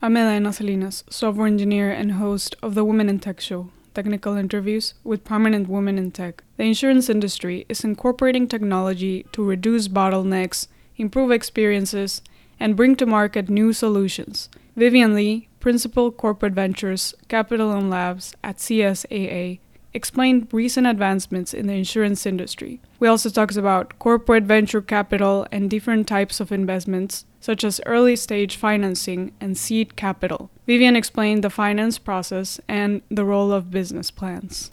I'm Edaena Salinas, software engineer and host of the Women in Tech Show, technical interviews with prominent women in tech. The insurance industry is incorporating technology to reduce bottlenecks, improve experiences, and bring to market new solutions. Vivian Li, Principal Corporate Ventures, Capital and Labs at CSAA, explained recent advancements in the insurance industry. We also talked about corporate venture capital and different types of investments, such as early stage financing and seed capital. Vivian explained the finance process and the role of business plans.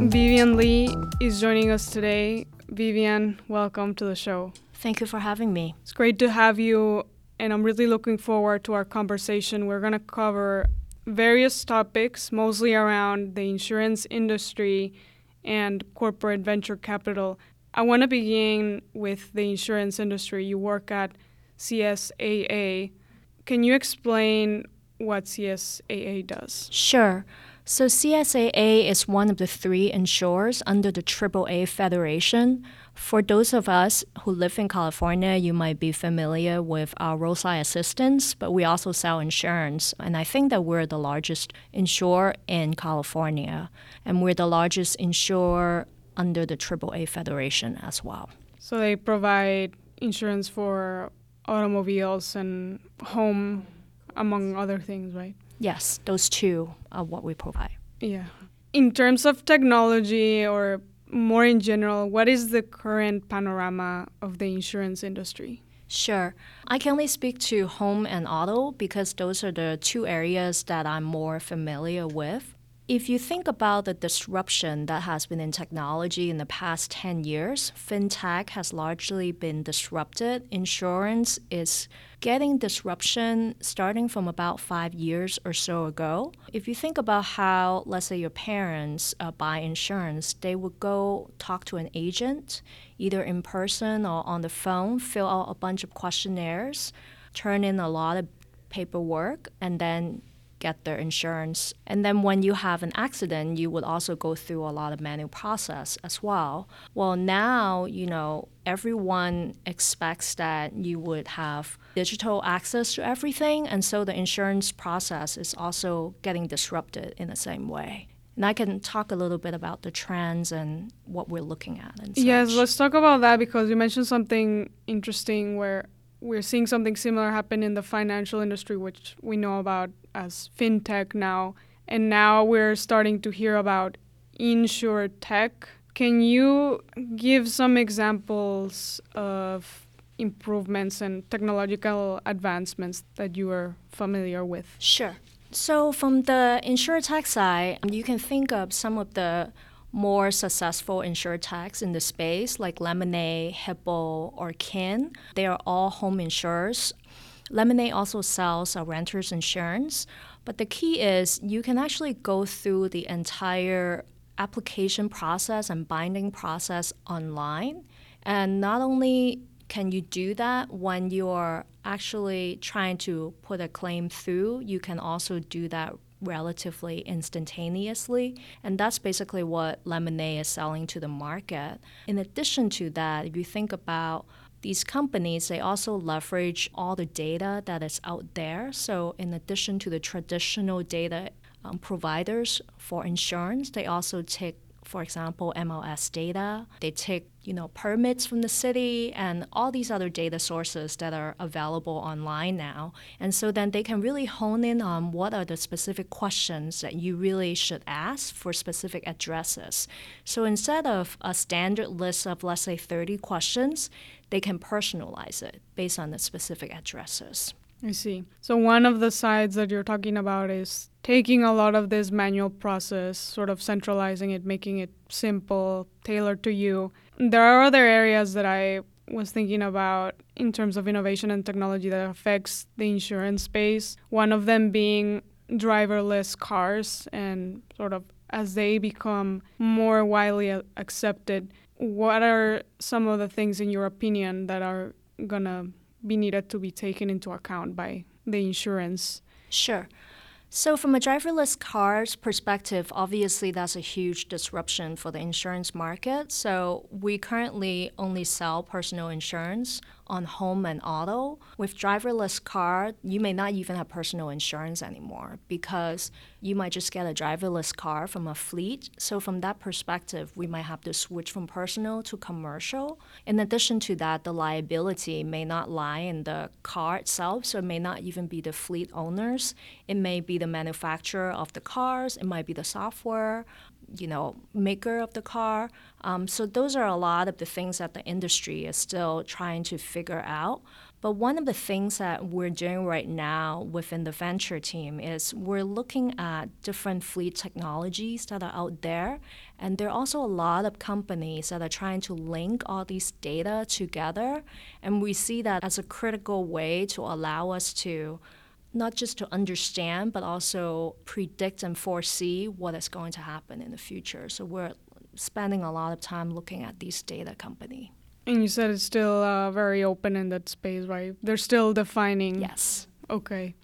Vivian Li is joining us today. Vivian, welcome to the show. Thank you for having me. It's great to have you, and I'm really looking forward to our conversation. We're going to cover various topics, mostly around the insurance industry and corporate venture capital. I want to begin with the insurance industry. You work at CSAA. Can you explain what CSAA does? Sure. So, CSAA is one of the three insurers under the AAA Federation. For those of us who live in California, you might be familiar with our roadside assistance, but we also sell insurance. And I think that we're the largest insurer in California, and we're the largest insurer under the AAA Federation as well. So, they provide insurance for automobiles and home, among other things, right? Yes, those two are what we provide. Yeah. In terms of technology or more in general, what is the current panorama of the insurance industry? Sure. I can only speak to home and auto because those are the two areas that I'm more familiar with. If you think about the disruption that has been in technology in the past 10 years, fintech has largely been disrupted. Insurance is getting disruption starting from about five years or so ago. If you think about how, let's say, your parents uh, buy insurance, they would go talk to an agent, either in person or on the phone, fill out a bunch of questionnaires, turn in a lot of paperwork, and then get their insurance. And then when you have an accident, you would also go through a lot of manual process as well. Well, now, you know, everyone expects that you would have digital access to everything, and so the insurance process is also getting disrupted in the same way. And I can talk a little bit about the trends and what we're looking at. And yes, let's talk about that because you mentioned something interesting where we're seeing something similar happen in the financial industry, which we know about as fintech now. And now we're starting to hear about insurtech. Can you give some examples of improvements and technological advancements that you are familiar with? Sure. So, from the insurtech side, you can think of some of the more successful insurtechs in the space like Lemonade, Hippo, or Kin. They are all home insurers. Lemonade also sells a renter's insurance, but the key is you can actually go through the entire application process and binding process online. And not only can you do that when you're actually trying to put a claim through, you can also do that relatively instantaneously. And that's basically what Lemonade is selling to the market. In addition to that, if you think about these companies, they also leverage all the data that is out there. So, in addition to the traditional data um, providers for insurance, they also take for example, MLS data. They take, you know, permits from the city and all these other data sources that are available online now. And so then they can really hone in on what are the specific questions that you really should ask for specific addresses. So instead of a standard list of, let's say, 30 questions, they can personalize it based on the specific addresses. I see. So one of the sides that you're talking about is taking a lot of this manual process, sort of centralizing it, making it simple, tailored to you. There are other areas that I was thinking about in terms of innovation and technology that affects the insurance space. One of them being driverless cars and sort of as they become more widely accepted, what are some of the things in your opinion that are going to be needed to be taken into account by the insurance? Sure. So, from a driverless car's perspective, obviously that's a huge disruption for the insurance market. So, we currently only sell personal insurance on home and auto. With driverless car, you may not even have personal insurance anymore because you might just get a driverless car from a fleet. So from that perspective, we might have to switch from personal to commercial. In addition to that, the liability may not lie in the car itself, so it may not even be the fleet owners. It may be the manufacturer of the cars, it might be the software you know, maker of the car. Um, so those are a lot of the things that the industry is still trying to figure out. But one of the things that we're doing right now within the venture team is we're looking at different fleet technologies that are out there. And there are also a lot of companies that are trying to link all these data together. And we see that as a critical way to allow us to not just to understand, but also predict and foresee what is going to happen in the future. So we're spending a lot of time looking at these data company. And you said it's still uh, very open in that space, right? They're still defining. Yes. Okay.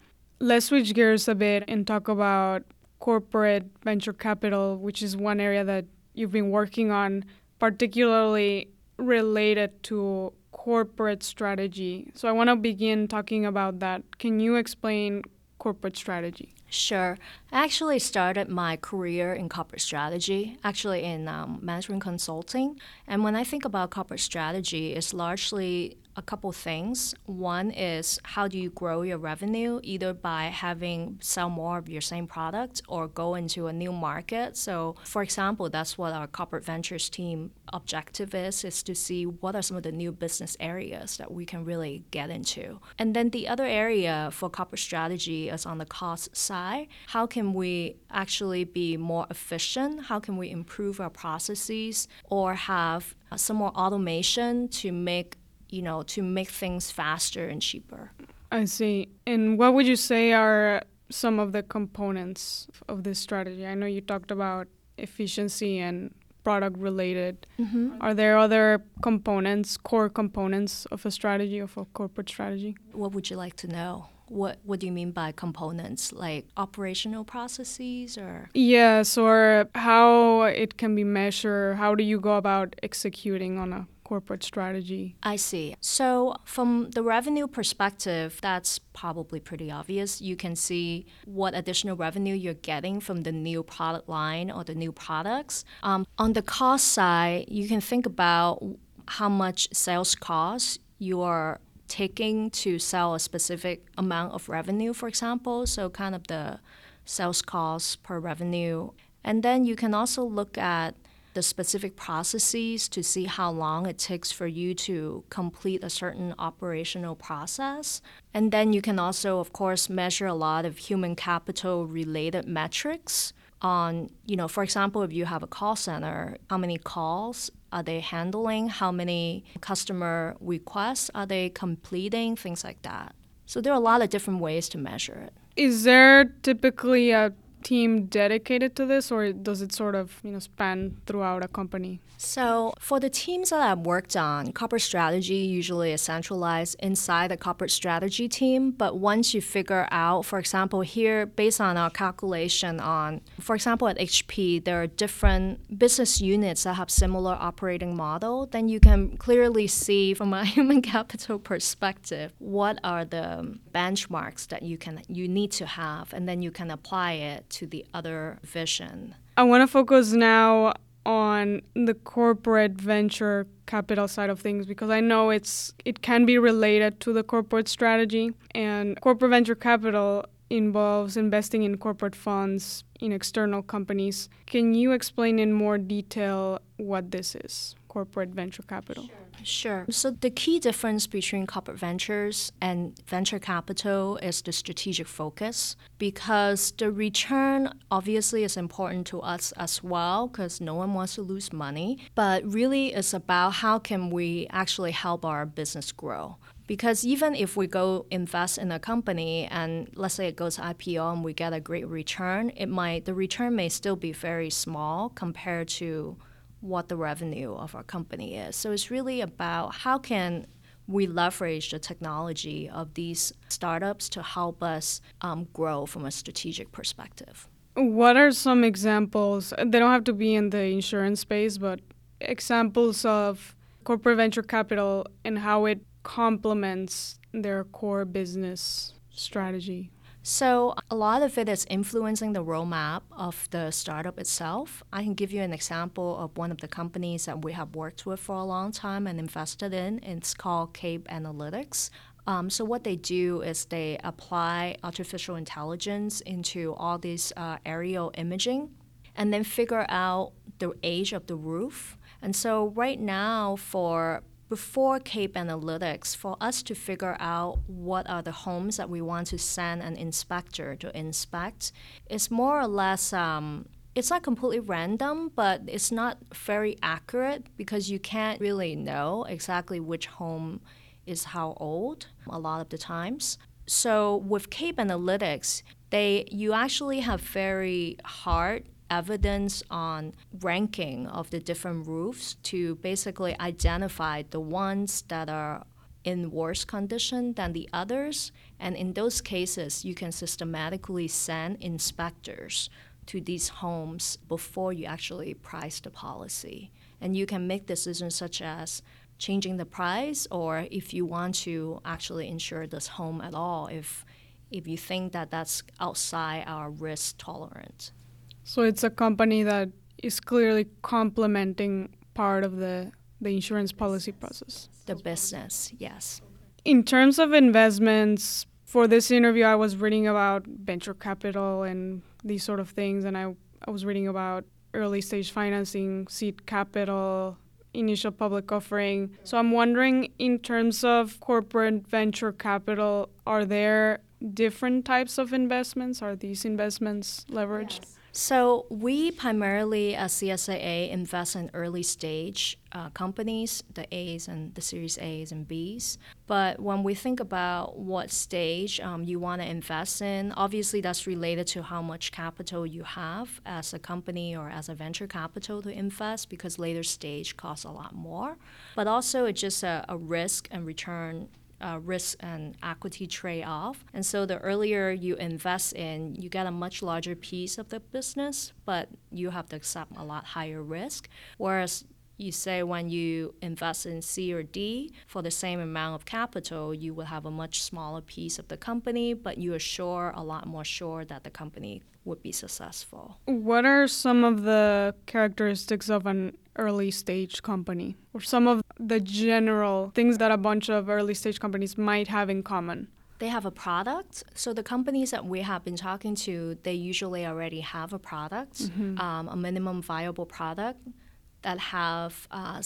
Let's switch gears a bit and talk about corporate venture capital, which is one area that you've been working on, particularly related to corporate strategy. So I want to begin talking about that. Can you explain corporate strategy? Sure. I actually started my career in corporate strategy, actually in um, management consulting. And when I think about corporate strategy, it's largely a couple things. One is how do you grow your revenue, either by having sell more of your same product or go into a new market. So, for example, that's what our corporate ventures team objective is: is to see what are some of the new business areas that we can really get into. And then the other area for corporate strategy is on the cost side. How can we actually be more efficient? How can we improve our processes or have some more automation to make you know, to make things faster and cheaper. I see. And what would you say are some of the components of this strategy? I know you talked about efficiency and product related. Mm-hmm. Are there other components, core components of a strategy, of a corporate strategy? What would you like to know? What What do you mean by components? Like operational processes, or yes, or how it can be measured? How do you go about executing on a corporate strategy? I see. So, from the revenue perspective, that's probably pretty obvious. You can see what additional revenue you're getting from the new product line or the new products. Um, on the cost side, you can think about how much sales costs you are taking to sell a specific amount of revenue, for example. So, kind of the sales cost per revenue. And then you can also look at the specific processes to see how long it takes for you to complete a certain operational process. And then you can also, of course, measure a lot of human capital related metrics on, you know, for example, if you have a call center, how many calls are they handling? How many customer requests are they completing? Things like that. So there are a lot of different ways to measure it. Is there typically a team dedicated to this, or does it sort of you know span throughout a company? So for the teams that I've worked on, corporate strategy usually is centralized inside the corporate strategy team. But once you figure out, for example, here based on our calculation on, for example, at HP, there are different business units that have similar operating model. Then you can clearly see from a human capital perspective what are the benchmarks that you can you need to have, and then you can apply it to the other vision. I want to focus now on the corporate venture capital side of things because I know it's it can be related to the corporate strategy and corporate venture capital involves investing in corporate funds in external companies. Can you explain in more detail what this is? Corporate venture capital? Sure. So the key difference between corporate ventures and venture capital is the strategic focus because the return obviously is important to us as well because no one wants to lose money, but really it's about how can we actually help our business grow because even if we go invest in a company and let's say it goes IPO and we get a great return, it might the return may still be very small compared to what the revenue of our company is. So it's really about how can we leverage the technology of these startups to help us um, grow from a strategic perspective. What are some examples? They don't have to be in the insurance space, but examples of corporate venture capital and how it complements their core business strategy. So, a lot of it is influencing the roadmap of the startup itself. I can give you an example of one of the companies that we have worked with for a long time and invested in. It's called Cape Analytics. Um, so, what they do is they apply artificial intelligence into all this uh, aerial imaging and then figure out the age of the roof. And so, right now, for before Cape Analytics, for us to figure out what are the homes that we want to send an inspector to inspect, it's more or less. Um, it's not completely random, but it's not very accurate because you can't really know exactly which home is how old a lot of the times. So with Cape Analytics, they you actually have very hard evidence on ranking of the different roofs to basically identify the ones that are in worse condition than the others. And in those cases, you can systematically send inspectors to these homes before you actually price the policy. And you can make decisions such as changing the price or if you want to actually insure this home at all if if you think that that's outside our risk tolerance. So it's a company that is clearly complementing part of the the insurance policy process. The business, yes. In terms of investments, for this interview I was reading about venture capital and these sort of things and I I was reading about early stage financing, seed capital, initial public offering. So I'm wondering, in terms of corporate venture capital, are there different types of investments? Are these investments leveraged? Yes. So we primarily as CSAA invest in early stage uh, companies, the A's and the Series A's and B's. But when we think about what stage um, you want to invest in, obviously that's related to how much capital you have as a company or as a venture capital to invest because later stage costs a lot more. But also it's just a, a risk and return uh, risk and equity trade off. And so the earlier you invest in, you get a much larger piece of the business, but you have to accept a lot higher risk. Whereas you say when you invest in C or D for the same amount of capital, you will have a much smaller piece of the company, but you are sure, a lot more sure that the company would be successful. What are some of the characteristics of an early stage company or some of the general things that a bunch of early stage companies might have in common? They have a product. So the companies that we have been talking to, they usually already have a product, mm-hmm. um, a minimum viable product that have uh,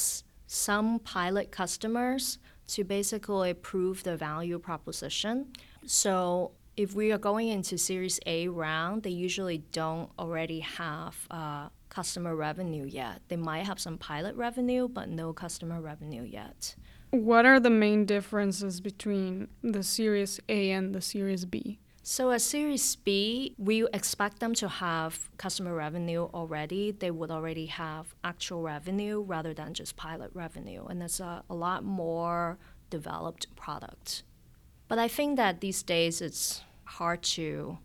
some pilot customers to basically prove the value proposition. So if we are going into Series A round, they usually don't already have uh, customer revenue yet. They might have some pilot revenue, but no customer revenue yet. What are the main differences between the Series A and the Series B? So at Series B, we expect them to have customer revenue already. They would already have actual revenue rather than just pilot revenue, and it's a, a lot more developed product. But I think that these days it's hard to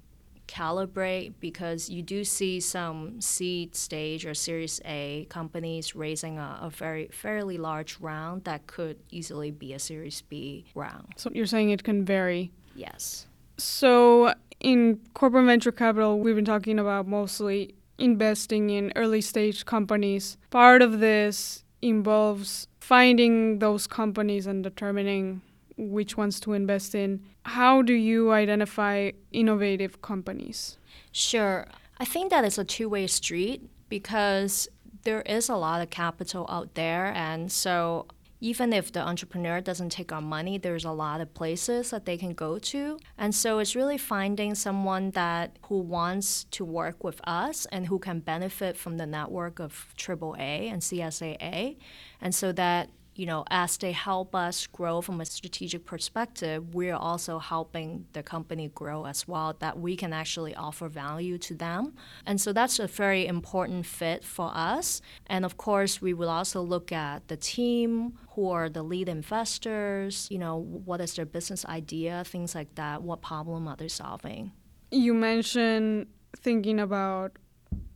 calibrate because you do see some seed stage or series A companies raising a, a, very fairly large round that could easily be a series B round. So you're saying it can vary? Yes. So in corporate venture capital, we've been talking about mostly investing in early stage companies. Part of this involves finding those companies and determining which ones to invest in. How do you identify innovative companies? Sure. I think that is a two way street because there is a lot of capital out there. And so even if the entrepreneur doesn't take our money, there's a lot of places that they can go to. And so it's really finding someone that who wants to work with us and who can benefit from the network of AAA and CSAA. And so that you know, as they help us grow from a strategic perspective, we're also helping the company grow as well, that we can actually offer value to them. And so that's a very important fit for us. And of course, we will also look at the team, who are the lead investors, you know, what is their business idea, things like that, what problem are they solving. You mentioned thinking about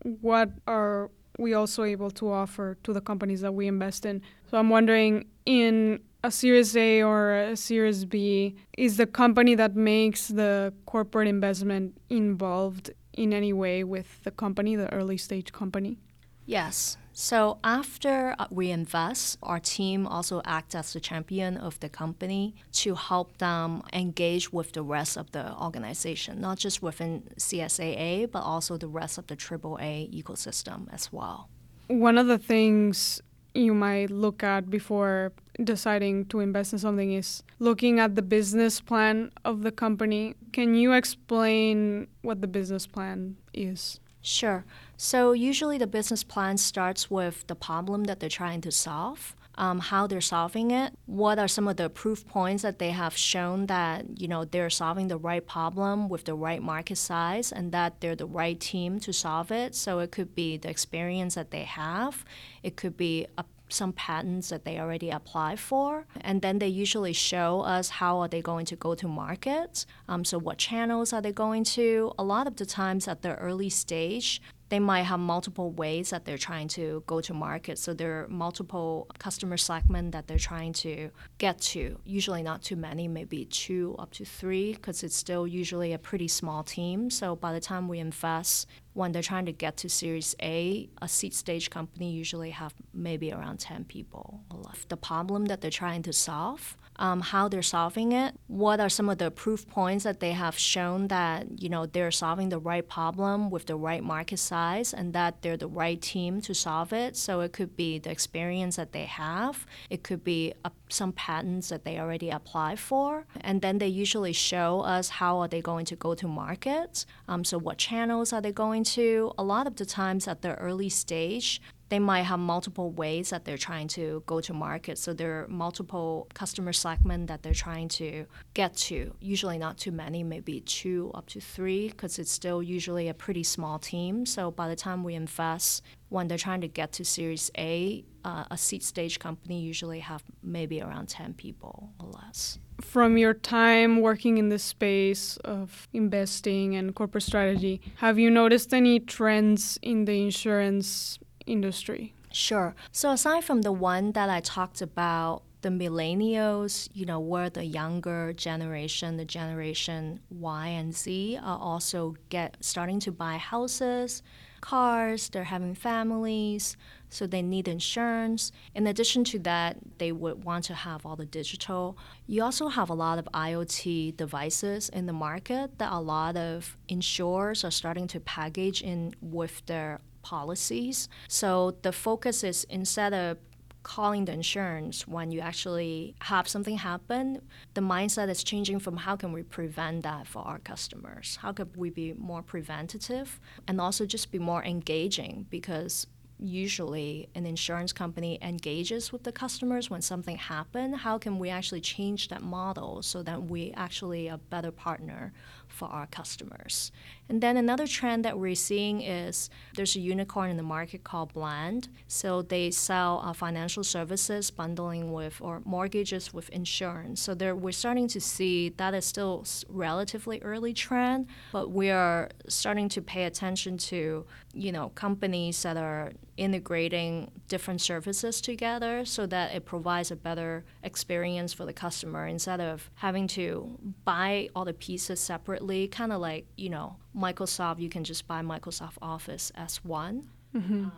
what are we also able to offer to the companies that we invest in. So I'm wondering in a Series A or a Series B, is the company that makes the corporate investment involved in any way with the company, the early stage company? Yes. So after uh, we invest, our team also acts as the champion of the company to help them engage with the rest of the organization, not just within CSAA, but also the rest of the AAA ecosystem as well. One of the things you might look at before deciding to invest in something is looking at the business plan of the company. Can you explain what the business plan is? Sure. So usually the business plan starts with the problem that they're trying to solve. Um, how they're solving it, what are some of the proof points that they have shown that you know they're solving the right problem with the right market size and that they're the right team to solve it. So it could be the experience that they have, it could be a some patents that they already apply for. And then they usually show us how are they going to go to market. Um, so what channels are they going to? A lot of the times at the early stage they might have multiple ways that they're trying to go to market. So there are multiple customer segment that they're trying to get to. Usually not too many, maybe two up to three, because it's still usually a pretty small team. So by the time we invest, when they're trying to get to Series A, a seed stage company usually have maybe around 10 people left. The problem that they're trying to solve um, how they're solving it, what are some of the proof points that they have shown that you know they're solving the right problem with the right market size and that they're the right team to solve it. So it could be the experience that they have, it could be a, some patents that they already apply for, and then they usually show us how are they going to go to market. Um, so what channels are they going to? A lot of the times at the early stage, they might have multiple ways that they're trying to go to market. So there are multiple customer segment that they're trying to get to. Usually not too many, maybe two up to three, because it's still usually a pretty small team. So by the time we invest, when they're trying to get to Series A, uh, a seed stage company usually have maybe around 10 people or less. From your time working in the space of investing and corporate strategy, have you noticed any trends in the insurance industry? Sure. So aside from the one that I talked about, the millennials, you know, where the younger generation, the generation Y and Z, are also get starting to buy houses, cars. They're having families, so they need insurance. In addition to that, they would want to have all the digital. You also have a lot of IoT devices in the market that a lot of insurers are starting to package in with their policies. So the focus is instead of calling the insurance when you actually have something happen, the mindset is changing from how can we prevent that for our customers? How could we be more preventative and also just be more engaging because usually an insurance company engages with the customers when something happens how can we actually change that model so that we actually a better partner for our customers and then another trend that we're seeing is there's a unicorn in the market called Blend. So they sell uh, financial services bundling with or mortgages with insurance. So there, we're starting to see that is still relatively early trend, but we are starting to pay attention to you know companies that are integrating different services together so that it provides a better experience for the customer instead of having to buy all the pieces separately kind of like you know Microsoft, you can just buy Microsoft Office as one. Mm-hmm. Um,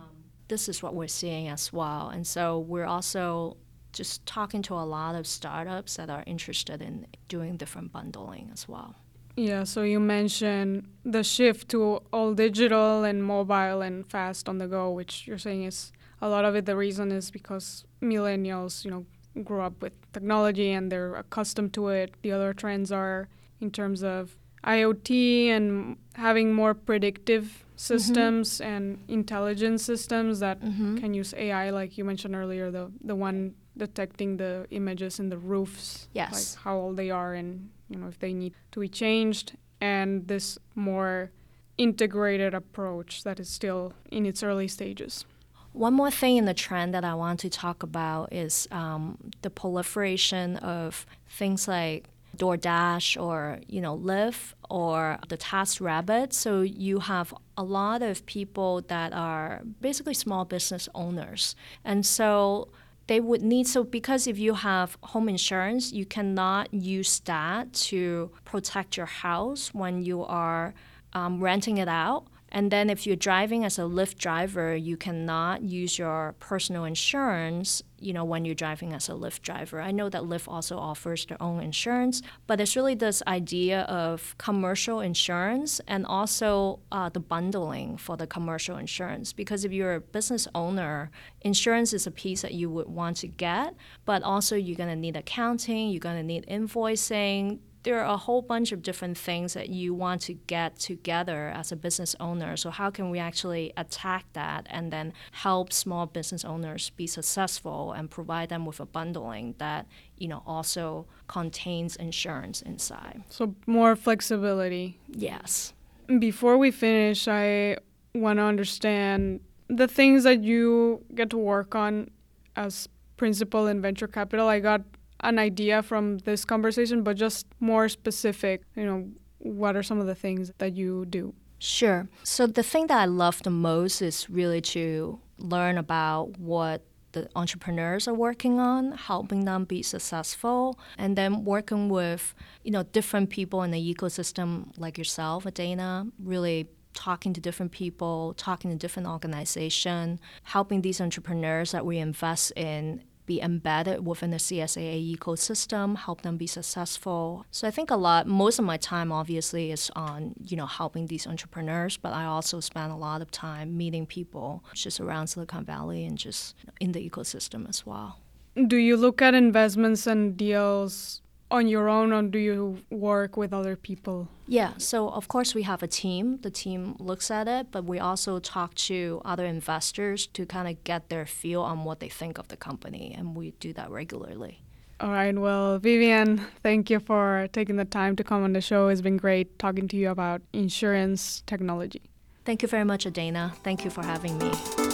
this is what we're seeing as well. And so we're also just talking to a lot of startups that are interested in doing different bundling as well. Yeah, so you mentioned the shift to all digital and mobile and fast on the go, which you're saying is a lot of it. The reason is because millennials, you know, grew up with technology and they're accustomed to it. The other trends are in terms of IoT and having more predictive systems mm-hmm. and intelligent systems that mm-hmm. can use AI, like you mentioned earlier, the the one detecting the images in the roofs, Yes. like how old they are and you know if they need to be changed, and this more integrated approach that is still in its early stages. One more thing in the trend that I want to talk about is um, the proliferation of things like DoorDash or you know Lyft or the TaskRabbit. So you have a lot of people that are basically small business owners, and so they would need so because if you have home insurance, you cannot use that to protect your house when you are um, renting it out. And then if you're driving as a Lyft driver, you cannot use your personal insurance, you know, when you're driving as a Lyft driver. I know that Lyft also offers their own insurance, but it's really this idea of commercial insurance and also uh, the bundling for the commercial insurance. Because if you're a business owner, insurance is a piece that you would want to get, but also you're going to need accounting, you're going to need invoicing, there are a whole bunch of different things that you want to get together as a business owner. So, how can we actually attack that and then help small business owners be successful and provide them with a bundling that you know also contains insurance inside? So more flexibility. Yes. Before we finish, I want to understand the things that you get to work on as principal in venture capital. I got an idea from this conversation, but just more specific, you know, what are some of the things that you do? Sure. So the thing that I love the most is really to learn about what the entrepreneurs are working on, helping them be successful, and then working with you know different people in the ecosystem like yourself, Edaena, really talking to different people, talking to different organizations, helping these entrepreneurs that we invest in be embedded within the CSAA ecosystem, help them be successful. So I think a lot, most of my time obviously is on, you know, helping these entrepreneurs, but I also spend a lot of time meeting people just around Silicon Valley and just in the ecosystem as well. Do you look at investments and deals on your own or do you work with other people? Yeah, so of course we have a team. The team looks at it, but we also talk to other investors to kind of get their feel on what they think of the company, and we do that regularly. All right, well, Vivian, thank you for taking the time to come on the show. It's been great talking to you about insurance technology. Thank you very much, Edaena. Thank you for having me.